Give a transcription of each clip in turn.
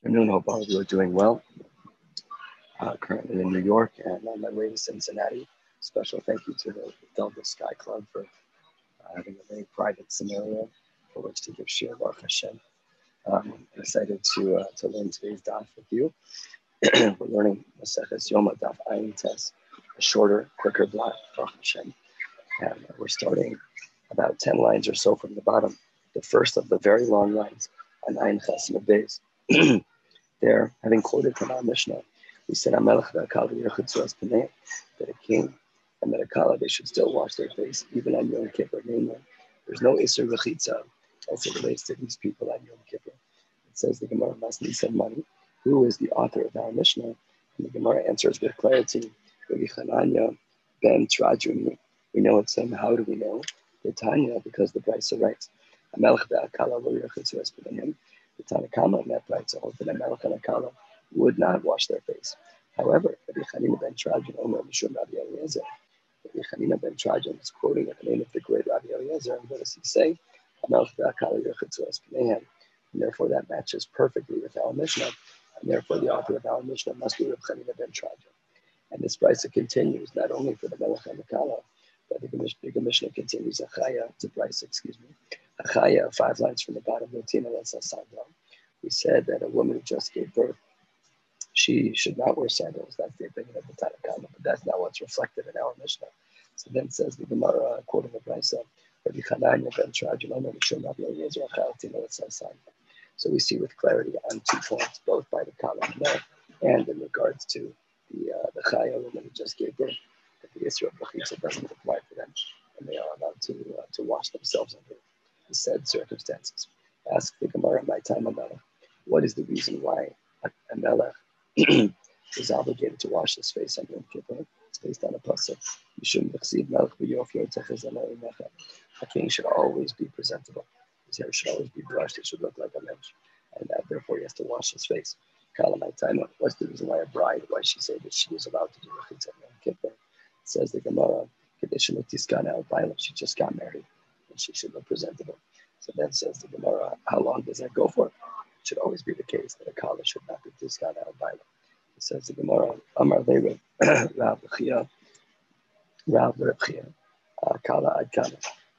afternoon. Hope all of you are doing well. Uh, currently in New York and on my way to Cincinnati. Special thank you to the Delta Sky Club for uh, having a very private scenario for which to give Shir Baruch Hashem. Um, excited to, uh, to learn today's daf with you. We're learning Maseches Yoma Daf Ayin Tes, a shorter, quicker block, Baruch Hashem. And we're starting about 10 lines or so from the bottom, the first of the very long lines on Ayin Ches Days. there, having quoted from our Mishnah, we said, that a king and that a kala, they should still wash their face, even on Yom Kippur. Namely, there's no Isser Rechitza as it relates to these people on Yom Kippur. It says the Gemara must need some money. Who is the author of our Mishnah? And the Gemara answers with clarity, ben Trajuni. We know it's him. How do we know? The Tanya, because the Brisa writes, Amelch be'akala lo yirchitzu es the Tanakama in that right, so the Melech and Akala would not wash their face. However, Rabbi Chanina ben Trajan, Omer Mishum Rabbi Eliezer, Rabbi Chanina ben Trajan is quoting the name of the great Rabbi Eliezer, and what does he say? And therefore, that matches perfectly with our Mishnah, and therefore the author of our Mishnah must be Rabbi Chanina ben Trajan. And this brisa continues not only for the Melech and Akala, but the Mishnah continues Achaya, it's a brisa, excuse me, Achaya, five lines from the bottom, We said that a woman who just gave birth, she should not wear sandals. That's the opinion of the Tanakhama, but that's not what's reflected in our Mishnah. So then says the Gemara, quoting the Brisa, so we see with clarity on two points, both by the Kalam and in regards to the uh, the Chaya woman who just gave birth, that the issue of Rechitza doesn't apply for them, and they are allowed to uh, to wash themselves under the said circumstances. Ask the Gemara my time Amelech, what is the reason why Amelech is obligated to wash his face on Yom Kippur? It's based on a pasuk. You shouldn't exceed melech A king should always be presentable. His hair should always be brushed. It should look like a mensch, and that therefore he has to wash his face. Kala my time What's the reason why a bride? Why she said that she was allowed to do rechitza on Yom Kippur? Says the Gemara, she just got married and she should look presentable. So then says the Gemara, how long does that go for? It should always be the case that a kala should not be discarded out by them. It says the Gemara, Amar Levi, Rav Chia, Rav Chia, uh, Kala Ad Kala.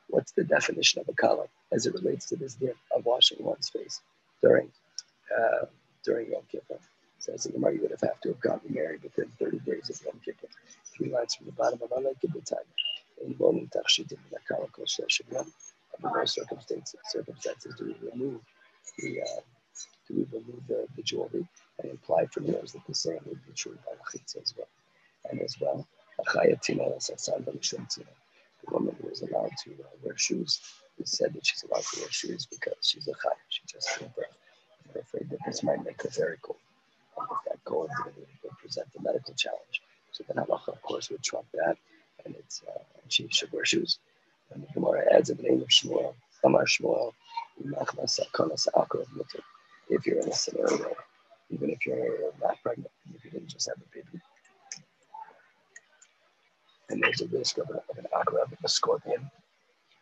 What's the definition of a kala as it relates to this din of washing one's face during uh, during Yom Kippur? Says the Gemara, you would have, have to have gotten married within 30 days of Yom Kippur. Three lines from the bottom of Allah Kibbutz in Roman Tachshitim Nakala Shashibam. Under no circumstances, circumstances do we remove the uh, do we remove the, the jewelry and imply from those that the same would be true by Lachitza as well. And as well, the woman who is allowed to uh, wear shoes it said that she's allowed to wear shoes because she's a chaya. She just gave birth. They're afraid that this might make her very cold. And if that cold would present a medical challenge. So then halacha, of course, would trump that and it's uh, she should wear shoes. And the Gemara adds the name of Shmuel, Amar Shmuel, if you're in a scenario, even if you're not pregnant, if you didn't just have a baby, and there's a risk of, a, of an akrab, a scorpion,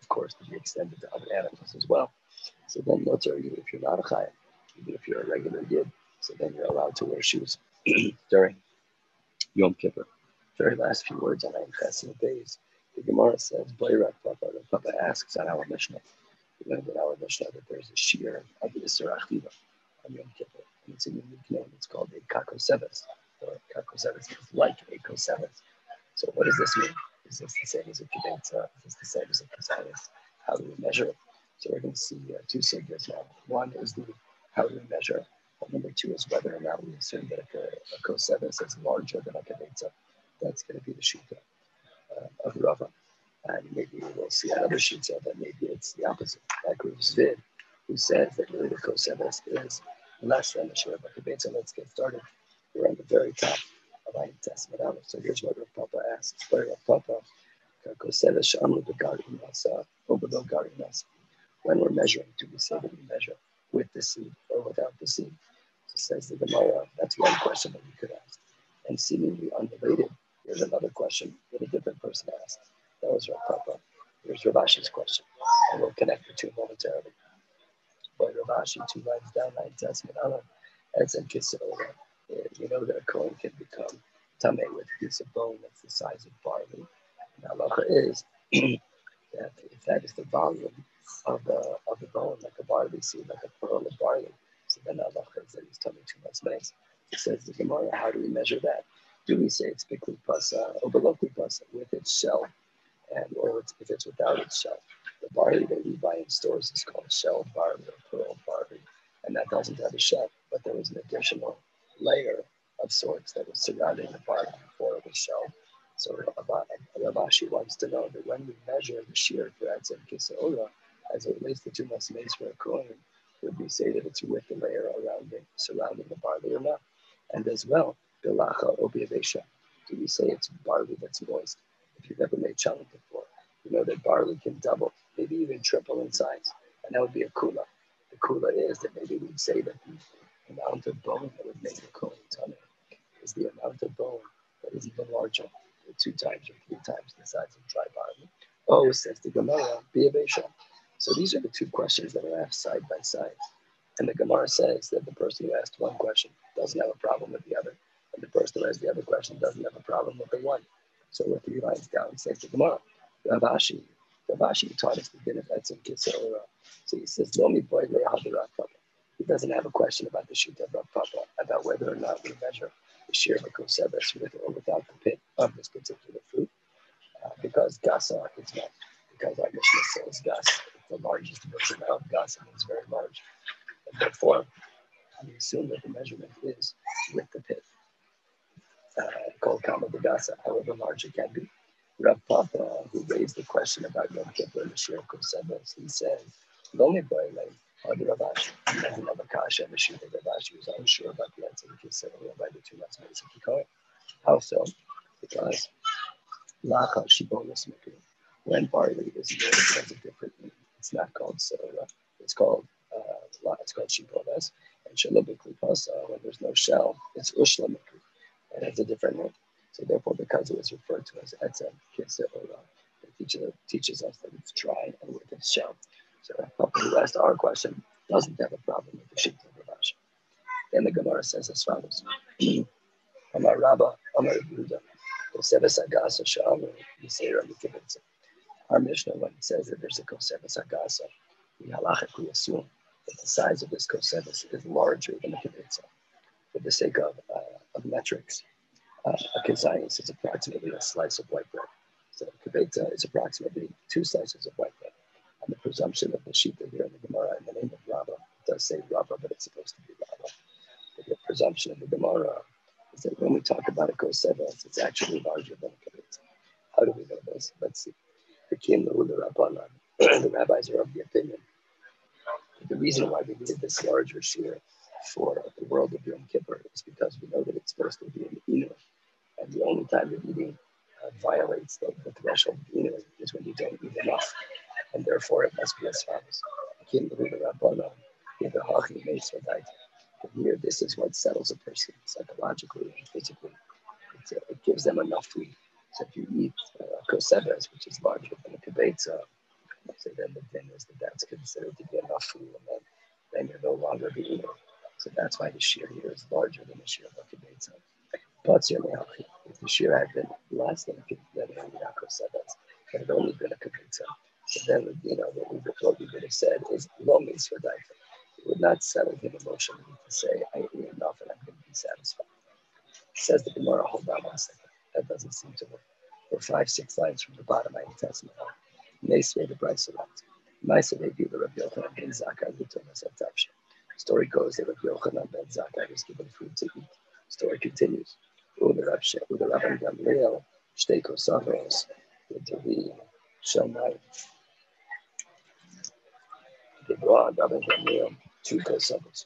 of course, to be extended to other animals as well. So then, notar, even if you're not a chayim, even if you're a regular yid, so then you're allowed to wear shoes during Yom Kippur very last few words on Ayin Chesed days, the Gemara says, Bayrak Papa, the Papa asks on our Mishnah, we learned in our Mishnah that there's a shear of the Isser on Yom Kippur, and it's a unique name. It's called a Kakoseves, or Kakoseves is like a Koseves. So what does this mean? Is this the same as a Kedetza? Is this the same as a Kazanis? How do we measure it? So we're going to see uh, two figures now. One is the how do we measure, and number two is whether or not we assume that a, a Koseves is larger than a Kedetza that's going to be the shita uh, of Rava. And maybe we'll see another shita that maybe it's the opposite, like Rav Zvid, who says that really the Koseves is less than the Shira Bakabet. So let's get started. We're on the very top of Ayin Aleph. So here's what Rav Papa asks. By Rav Papa. When we're measuring, do we say that we measure with the seed or without the seed? So says the Gemara, that's one question that we could ask. And seemingly unrelated, Here's another question that a different person asked. That was Rav Papa. Here's Rav Ashi's question. And we'll connect the two momentarily. But Rav Ashi, two lines down, nine Allah. As in Kisora, eh, you know that a Kohen can become Tame with a piece of bone that's the size of barley. And halacha is that if that is the volume of the of the bone, like a barley seed, like a pearl of barley, so then halacha is that he's tummy too much mace. It says the Gemara, how do we measure that? Do we say it's bikli pasa belokli pasa with its shell, and or if it's without its shell? The barley that we buy in stores is called shell barley or pearl barley, and that doesn't have a shell, but there was an additional layer of sorts that was surrounding the barley before it was shelled. So Rav Ashi wants to know that when we measure the shear for Etzem Kisaora, as it relates to Tumas Mace for a coin, would we say that it's with the layer around it, surrounding the barley or not? And as well, Bilacha do we say it's barley that's moist? If you've ever made challah before, you know that barley can double, maybe even triple in size, and that would be a kula. The kula is that maybe we'd say that the amount of bone that would make a coin tummy is the amount of bone that is even larger two times or three times the size of dry barley. Oh, says the Gemara, Biabesha. So these are the two questions that are asked side by side. And the Gemara says that the person who asked one question doesn't have a problem with the other, and the who the other question doesn't have a problem with the one. So with three lines down, says the Gemara, Rav Ashi, Ravashi taught us the din of Etzim Kitzorah. So he says, Lomi boy He doesn't have a question about the sheet of Papa, about whether or not we measure the shear of a kosebes with or without the pit of this particular fruit, uh, because gasa is not, because our Mishnah says gas, the largest version of gasa is very large. And therefore, we assume that the measurement is with the pit. Uh, called kama the however large it can be. Rav Papa, who raised the question about Yom Kippur and Shir Kosebes, he said, only boy like the Rav Ashi. He doesn't have a kasha and the Shir Ashi was unsure about the answer because said by the two months of Kohen. How so? Because Lacha Shibonis Mikri. When barley is made, it has a different name. It's not called Sarah. It's called uh, it's called Shibonis. And Shalabikli Pasa, when there's no shell, it's Ushla Mikri. It has a different name. So therefore, because it was referred to as etzem, kiseh, or it teaches, teaches us that it's dry and with its shell. So who asked our question doesn't have a problem with the sheet of Then the Gemara says as follows: Amar Rabba, Amar Yehuda, Koseves Agasa Sham Yisera Mikibitza. Our Mishnah, when it says that there's a Koseves Agasa, we halachically assume that the size of this Koseves is larger than a Kibitza. For the sake of, uh, of metrics, uh, a kazayis is approximately a slice of white bread. So kibeta is approximately two slices of white bread. And the presumption of the Shita here in the Gemara in the name of Rabbah does say Rabbah, but it's supposed to be Rabbah. But the presumption of the Gemara is that when we talk about a kosevas, it's actually larger than a kibeta. How do we know this? Let's see. The Kim the rabbis are of the opinion. The reason why we did this larger shear for the world of Yom Kippur is because we know that it's supposed to be an Inu. And the only time that eating uh, violates the, the threshold of Inu is when you don't eat enough. And therefore, it must be as follows. Here, this is what settles a person psychologically and physically. Uh, it gives them enough food. So if you eat uh, koseves, which is larger than a kibetza, so then the thing is that that's considered to be enough food, and then, then you're no longer being so that's why the shear here is larger than the shear of a kibetza. But if the shear had been less than than Yaakov said that, it had only been a kibetza. So then, you know, what we, would have said is "No lomis for daifa. It would not settle him emotionally to say, I ate enough and I'm going to be satisfied. says the Gemara, hold on one second. That doesn't seem to work. We're five, six lines from the bottom I of the Testament. Nesve the Bryce around. Maisa they do the Rabbi Yochanan ben Zakkai Lutomas of Tavshin. Story goes that Rabbi Yochanan ben Zakkai was given food to eat. Story continues. Uda Rabban Gamliel, Shtei Kosavos, Davi, Shamai. They brought Rabban Gamliel two Kosavos,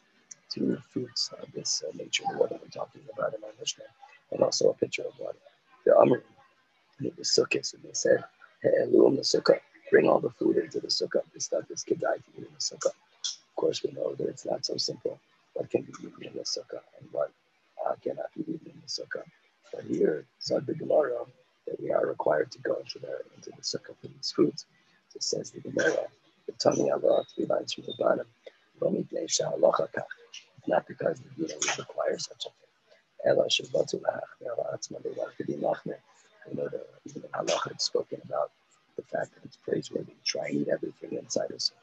two fruits of this uh, nature, the one we're talking about in our Mishnah, and also a pitcher of water. The Amr, was Sukkot, and they said, Hey, the Sukkah, bring all the food into the Sukkah. This stuff is Kedai to eat in the Sukkah. Of course, we know that it's not so simple. What can be eaten in the sukkah and what uh, cannot be eaten in the sukkah. But here, said the Gemara that we are required to go into the into the sukkah for these foods. So it says the Gemara, the tummy Allah, three lines from the bottom. not because the Dina would require such a thing. Shabatu They wanted to be Machmir. You know, the, even in Halach had spoken about the fact that it's praiseworthy to try and eat everything inside of sukkah.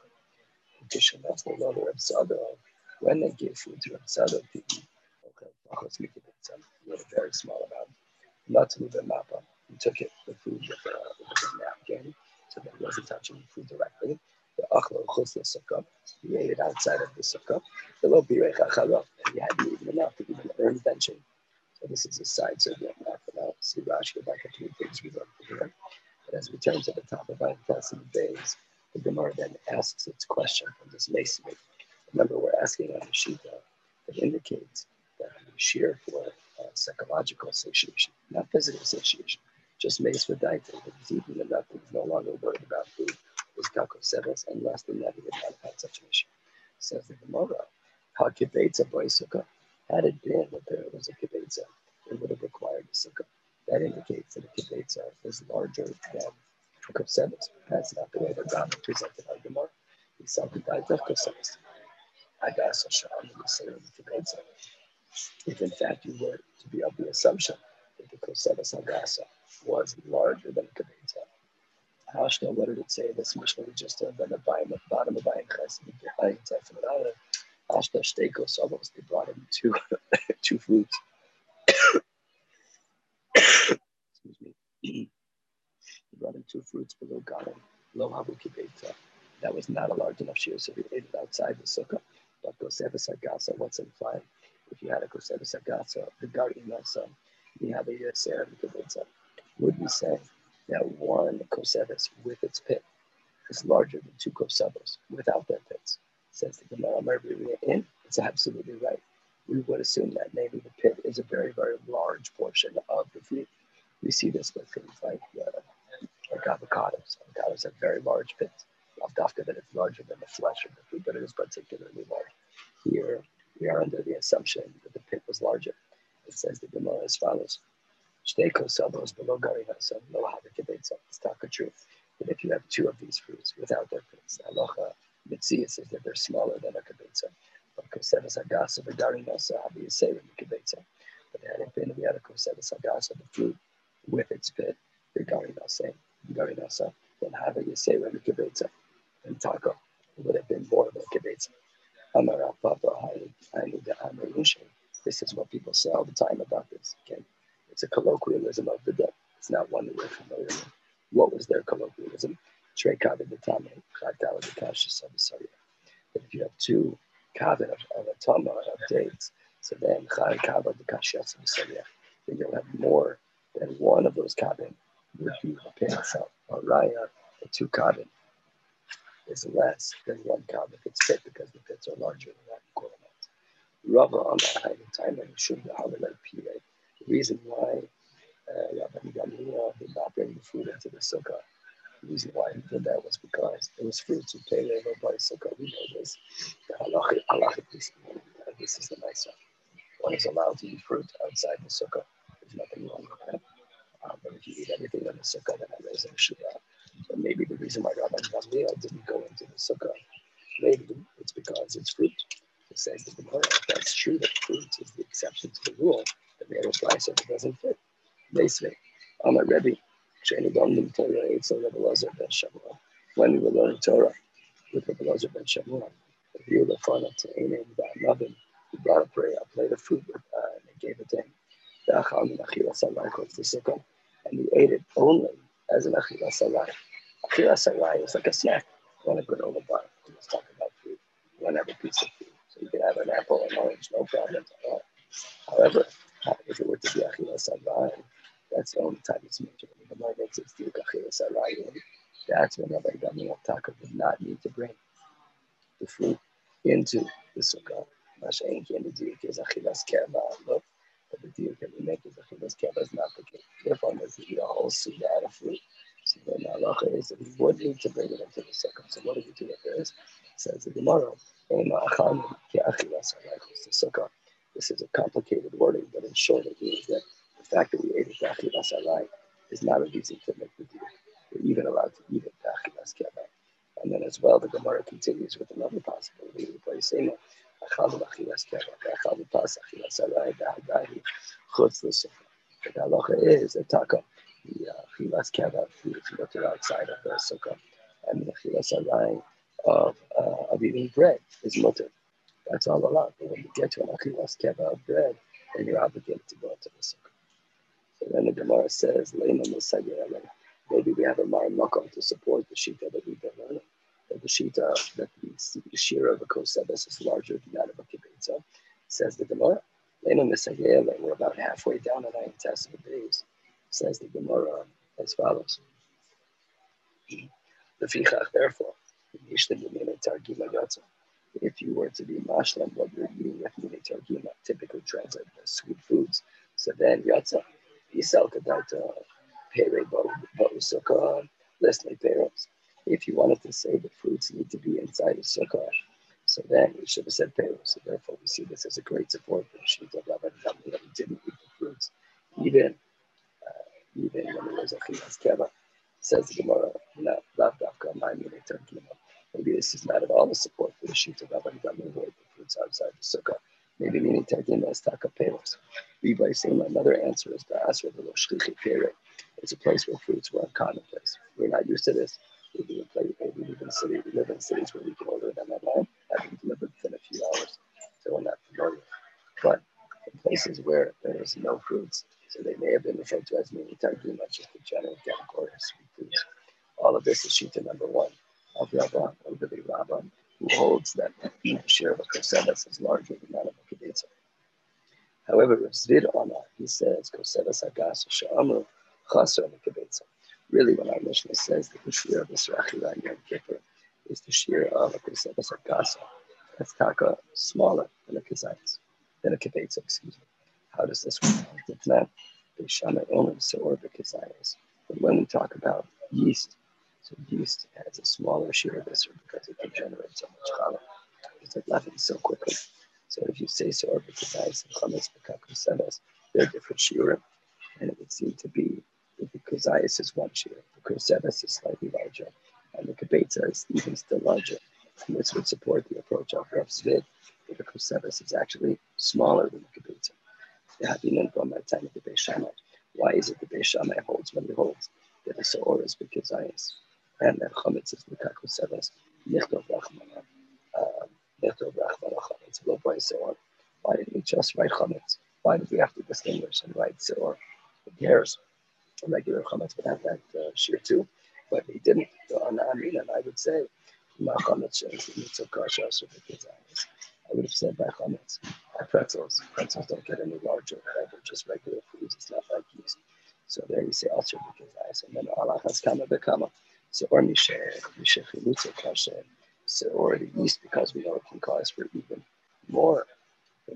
That's the law of When they give food to Reb Sada, to eat, okay, with a very small amount, not to leave a mappa. He took it, the food with a, with a napkin, so that he wasn't touching the food directly. The achlo chutz sukkah, he ate it outside of the sukkah. The lo birech acharav, and he had to eat enough to even earn benching. So this is a side subject, not for now. See Rashi back at three things we learned here. But as we turn to the top of our Testament days, the Gemara then asks its question from this masonry. Remember, we're asking on the that indicates that the shear for uh, psychological satiation, not physical satiation, just mace for diet, that he's eating enough, he's no longer worried about food, is kakosevas, and less than that, he would not have had such an issue. Says the Gemara, Hakibetza Boisuka, had it been that there was a kibetza, it would have required a sukkah. That indicates that a kibetza is larger than kosevas. That's not the way that God presented our Gemara. He saw the diet of kosevas. Agasa Sham, the of the. If in fact you were to be of the assumption that the kosevas agasa was larger than the kibetza, Hashna, what did it say? This Mishnah we just did, the bottom of Bayin Ches, Ashta Stekos almost they brought him two two fruits. Excuse me. Brought him two fruits below Habu Kibeta. That was not a large enough shear, so he ate it outside the sukkah. But Kosevis Agasa, what's implied? If you had a Kosevis Agasa, the Gari Nasa, you have a Yasser Kibeta. Would we say that one Kosevis with its pit is larger than two Kosevos without their pits? says the Gemara in. It's absolutely right. We would assume that maybe the pit is a very, very large portion of the fruit. We see this with things like, uh, like avocados. Avocados have very large pits. Dafka that it's larger than the flesh of the fruit, but it is particularly large. Here, we are under the assumption that the pit was larger. It says the Gemara as follows. below garihasa, no havakibetza. It's taka truth. That if you have two of these fruits without their pits, aloha Mitzia says that they're smaller than a kibetza. But Koseves Agasa, Yisera, the kibetza. But had it been, we had a Koseves Agasa, the fruit with its pit, the Garinasa, the Garinasa, then have a Yisera, the kibetza. And taco would have been more than a kibetza. Amara Papa, This is what people say all the time about this. Okay, it's a colloquialism of the day. It's not one that we're familiar with. What was their colloquialism? Trey kavod the chad kavod of the But if you have two kavod of, of a tama of dates, so then chad kavod the of the then you'll have more than one of those kavod would be a pin itself. Or raya, the two kavod is less than one It's fit because the pits are larger than that corner. Rava on that high time and should the holiday period. The reason why uh, Rabbi did not bring the food into the sukkah the reason why he did that was because it was fruits of Pele by Sukkah. We know this. The halachic, halachic this is the nice. One is allowed to eat fruit outside the Sukkah. There's nothing wrong with that. If you eat everything on the Sukkah, then I raise a Shia. But maybe the reason why Rabbi Gamliel didn't go into the Sukkah, maybe it's because it's fruit. It says the Gemara, if that's true that fruit is the exception to the rule, then we have a price if it doesn't fit. Say, I'm a Rebbe. When we were learning Torah with Rabbi Lazar ben Shamuel, view the fun of Ta'anim, Ba'anabim, he brought a prayer, a plate of food, with, uh, and he gave it to him. And he ate it only as an Achila Sarai. Achila Sarai is like a snack. Want a olive bar. Let's talk about food. You want to a piece of food. So you can have an apple and orange, no problem at all. However, if it were to be Achila Sarai, that's the only time it's mentioned. In the Gemara makes it still kachilas arayim. That's when Rabbi Gamliel Taka did not need to bring the fruit into the sukkah. Mashain can the diuk is achilas keva. Look, the diuk that we make is achilas keva is not the case. Was to eat a whole suda of fruit, so then halacha is that we would need to bring it into the sukkah. So what do we do with this? Says the Gemara, this is a complicated wording, but in short, it means that the fact that we ate it Achilas Arai is not a reason to make the deal. We're even allowed to eat it Achilas Keva. And then as well, the Gemara continues with another possibility. The place Chazal Achilas Kevaka, Chazal Tas Achilas Arai, Dahagahi, Chutz L'Sofa. The halacha is the taka, the Achilas Kevaka, if you to it outside of the sukkah, and the Achilas Arai of, uh, of eating bread is motive. That's all allowed. But when you get to an Achilas Kevaka of bread, then you're obligated to go into the sukkah. So then the Gemara says, Maybe we have a Maramako to support the Shita that we've been learning the Shita that the, the Shira of a Kosebes is larger than that of a Kibitza, says the Gemara. We're about halfway down the nine Testament days, says the Gemara as follows. The Fichach, therefore, if you were to be mashlam, what you're eating with mini targima, typically translated as sweet foods, so then yatza, yisal kadata, pere bo sukkah, lesne peros. If you wanted to say the fruits need to be inside the sukkah, so then we should have said payroll. So therefore, we see this as a great support for the sheet of Rabbi that he didn't eat the fruits, even uh, even when it was a chilas keva. Says the Gemara, not lav davka my Maybe this is not at all a support for the of Rabbi that who ate the fruits outside the sukkah. Maybe meaning targima as taka payros. Levi saying another answer is the of the shlichi pere. It's a place where fruits were a common place. We're not used to this. We live, in cities, we live in cities where we can order them online, having delivered within a few hours. So we're not familiar. But in places where there is no fruits, so they may have been referred to as mini targima, just the general category of sweet. All of this is Shita number one of Rabban, of the Rabban, who holds that the share of a is larger than that of a kedetza. However, Rav Zvid Omar, he says, kosedas agas sha'amru chasra kedetza. Really, when our Mishnah says that the Shir of Israel and Yom Kippur is the Shir of a Kesebas Gasa, that's taka smaller than a Kezayas, than a Kebetza, excuse me. How does this work? It's not Beshama only, so or the Kezayas. But when we talk about yeast, so yeast has a smaller shear of Isra because it can generate so much challah. It's like laughing so quickly. So if you say so Kezayas and Chametz Bekaku they're different shiurim, and it would seem to be the Kuzayas is one shear, the Kusevis is slightly larger, and the Kabetza is even still larger. And this would support the approach of Rav Zvid, that the is actually smaller than the Kabetza. The Habinan from that time of the Beishamai. Why is it the Beis Shammai holds when he holds that the Seor is Bekizayas and that Chametz is Bekakusevis? Nichtov Rachmana, uh, Nichtov Rachmana Chametz, Lo Seor. Why didn't we just write Chametz? Why did we have to distinguish and write Seor? Who cares? Regular chametz would have that uh, shear too, but he didn't. On Amin, and I would say, my chametz is I would have said by chametz. Pretzels, pretzels don't get any larger. They're just regular foods. It's not like yeast. So there you say also because I said then Allah has come kama bekama. So or mishe mishe chilutza kasher. So or the yeast because we know it can cause for even more,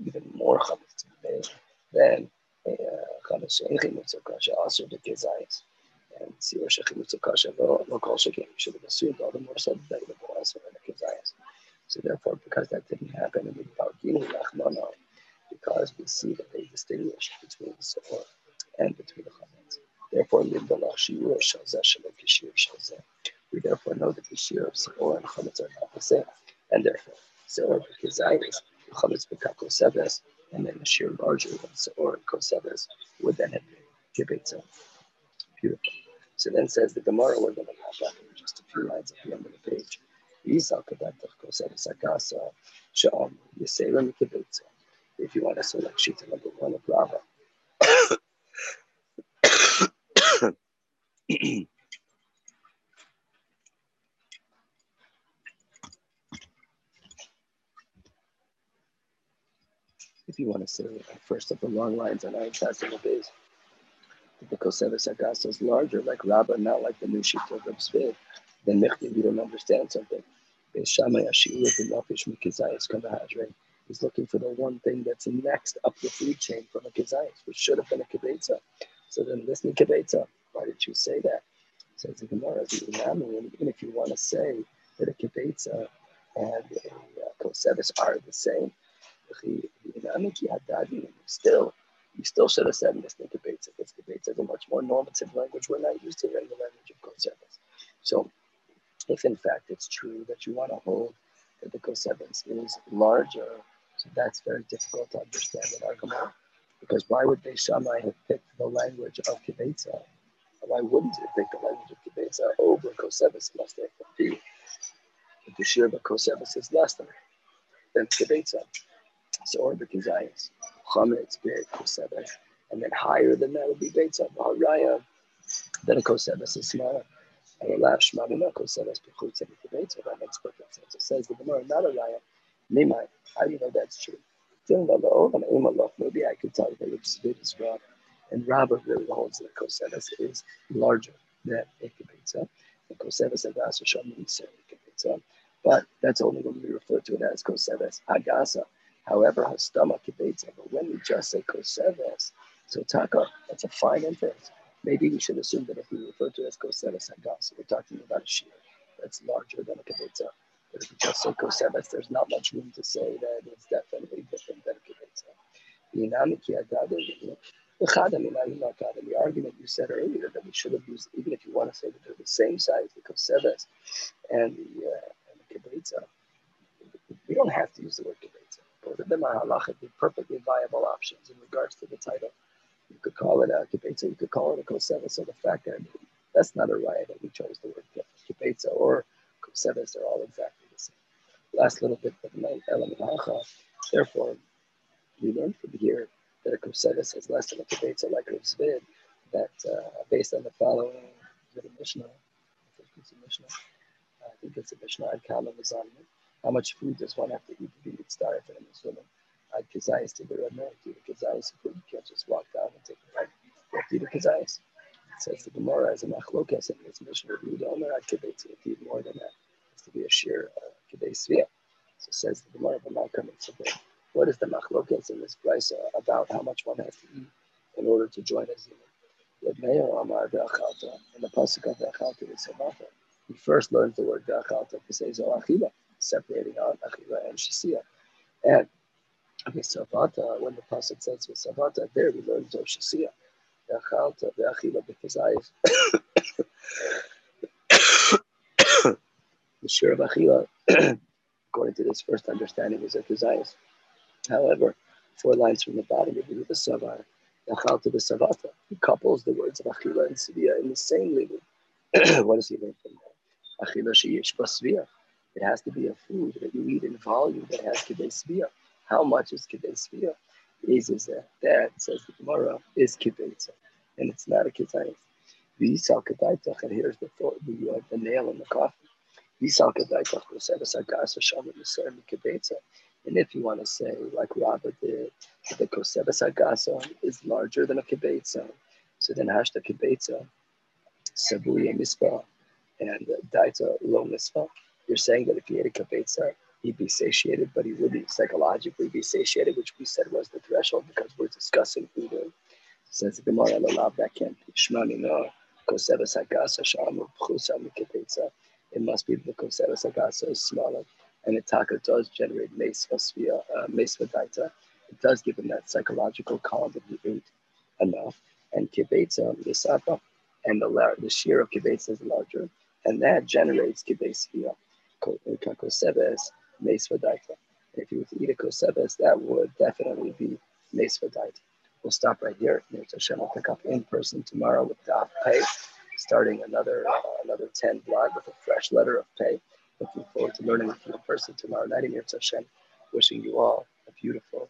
even more chametz to be made. Then כמה שאין חימוץ או קשה אסור בכזייס. And סיור שחימוץ או קשה לא, לא כל שכן, שבנשוי all the more so that the more אסור בכזייס. So therefore, because that didn't happen in the Balgini Rachmana, because we see that they distinguish between the Sor and between the Chametz. Therefore, we therefore know that the Shir of Sor and Chametz are not the same. And therefore, Sor Bekizayis, Chametz Bekako Sebes, and then the shear larger ones or kosevas would then have kibitza. Beautiful. So then says the Gemara, we're going to have that in just a few lines at the end of the page. If you want to select sheet number one of Rava. If you want to say first of the long lines on our Testament days. The Kosevis Agasa is larger, like Rabbah, not like the new sheet of Reb. Then Michti, you don't understand something. He's looking for the one thing that's next up the food chain from a kizayis, which should have been a kibetza. So then listen kibetza. Why did you say that? Says the Gemara, even if you want to say that a kibetza and a uh, kosevis are the same, Still, you still should have said Mishnah debates. This debates is a much more normative language we're not used to in the language of Kosevas. So, if in fact it's true that you want to hold that the Kosevas is larger So that's very difficult to understand in Gemara. Because why would they Shammai have picked the language of Kibetza? Why wouldn't they pick the language of Kibetza over Kosevis unless they be? The Shirba Kosevis is less than, than Kibetza. So or the Kizayas. Chametz, Beit, Kosevis. And then higher than that would be Betza. Raya, then a Kosevis is smaller. And a lav shmamina Kosevis Bechutz and Kibetza. That makes perfect sense. It says the Gemara, not a Raya. Mimai. How do you know that's true? Maybe I could tell you that it's big as well. And Rabbah really holds that Koseves is larger than Ikebetza. And Koseves and Gasa Shalom say Ikebetza. But that's only when we refer to it as Koseves Agasa. However, her stomach Kibetza. But when we just say Koseves, so Taka, that's a fine inference. Maybe we should assume that if we refer to it as Koseves Agasa, we're talking about a shear that's larger than a Kibetza. But if we just say Koseves, there's not much room to say that it's definitely different than a Kibetza. The argument you said earlier that we should have used, even if you want to say that they're the same size, the Koseves and the, uh, and the we don't have to use the word Kibetza. Both of them are halachically perfectly viable options in regards to the title. You could call it a Kibetza, you could call it a Koseves. So the fact that that's not a riot that we chose the word Kibetza or Koseves, they're all exactly the same. Last little bit of element. Therefore, we learn from here that a Koseves has less than a Kibetza like a Zvid, that uh, based on the following is Mishnah? I think it's a Mishnah. I think it's a Mishnah. I'd count on How much food does one have to eat to be starved in this woman? I'd kazayas to the red man, to the kazayas. You can't just walk down and take a bite. You have to kazayas. It says the Gemara as a machlokas in this mission You don't know I'd to eat more than that. It's to be a sheer uh, kibetz So says the Gemara, but not coming to the what is the machlokas in this place uh, about how much one has to eat in order to join a zimah? In the pasuk of Ve'achalta Savata. He first learns the word Ve'achalta to say Zo'achila, separating out Achila and Shisia. And okay, Savata, when the pasuk says with Savata, there we learn Zo'shisia. Ve'achalta, Ve'achila, because I the share of Achila, according to this first understanding, is a desires. However, four lines from the bottom of the Savar, Yachal to the he couples the words of Achila and Sivia in the same level. what does he mean from there? Achila sheyesh basvia. It has to be a food that you eat in volume that has svia. How much is svia? Is is that that says the Gemara is kibetza, and it's not a kitayis. V'yisal kedaitach, and here's the thought, the, uh, the nail in the coffin. V'yisal kedaitach v'seves agas hasham v'ser. And if you want to say, like Robert did, the Kosebas Agasa is larger than a Kibetza, so then Hashta Kibetza, Sabuya Mispa, and Daita Lo Mispa, you're saying that if he ate a Kibetza, he'd be satiated, but he wouldn't psychologically be satiated, which we said was the threshold because we're discussing food. Says the Gemara, that can't be. Shmani no, Kosebas Agasa Shamu Pchusa. It must be the Kosebas Agasa is smaller and Itaka does generate mesvasvia, uh. It does give him that psychological calm that he ate enough. And kibetza, the and the, the shear of kibetza is larger, and that generates kibesvia, mesvadaita. If you were to eat a kosebes, that would definitely be mesvadaita. We'll stop right here. Hashem will pick up in person tomorrow with Daf Pay, starting another uh, another 10 blog with a fresh letter of pay. Looking forward to learning with you in person tomorrow night in Hashem. Wishing you all a beautiful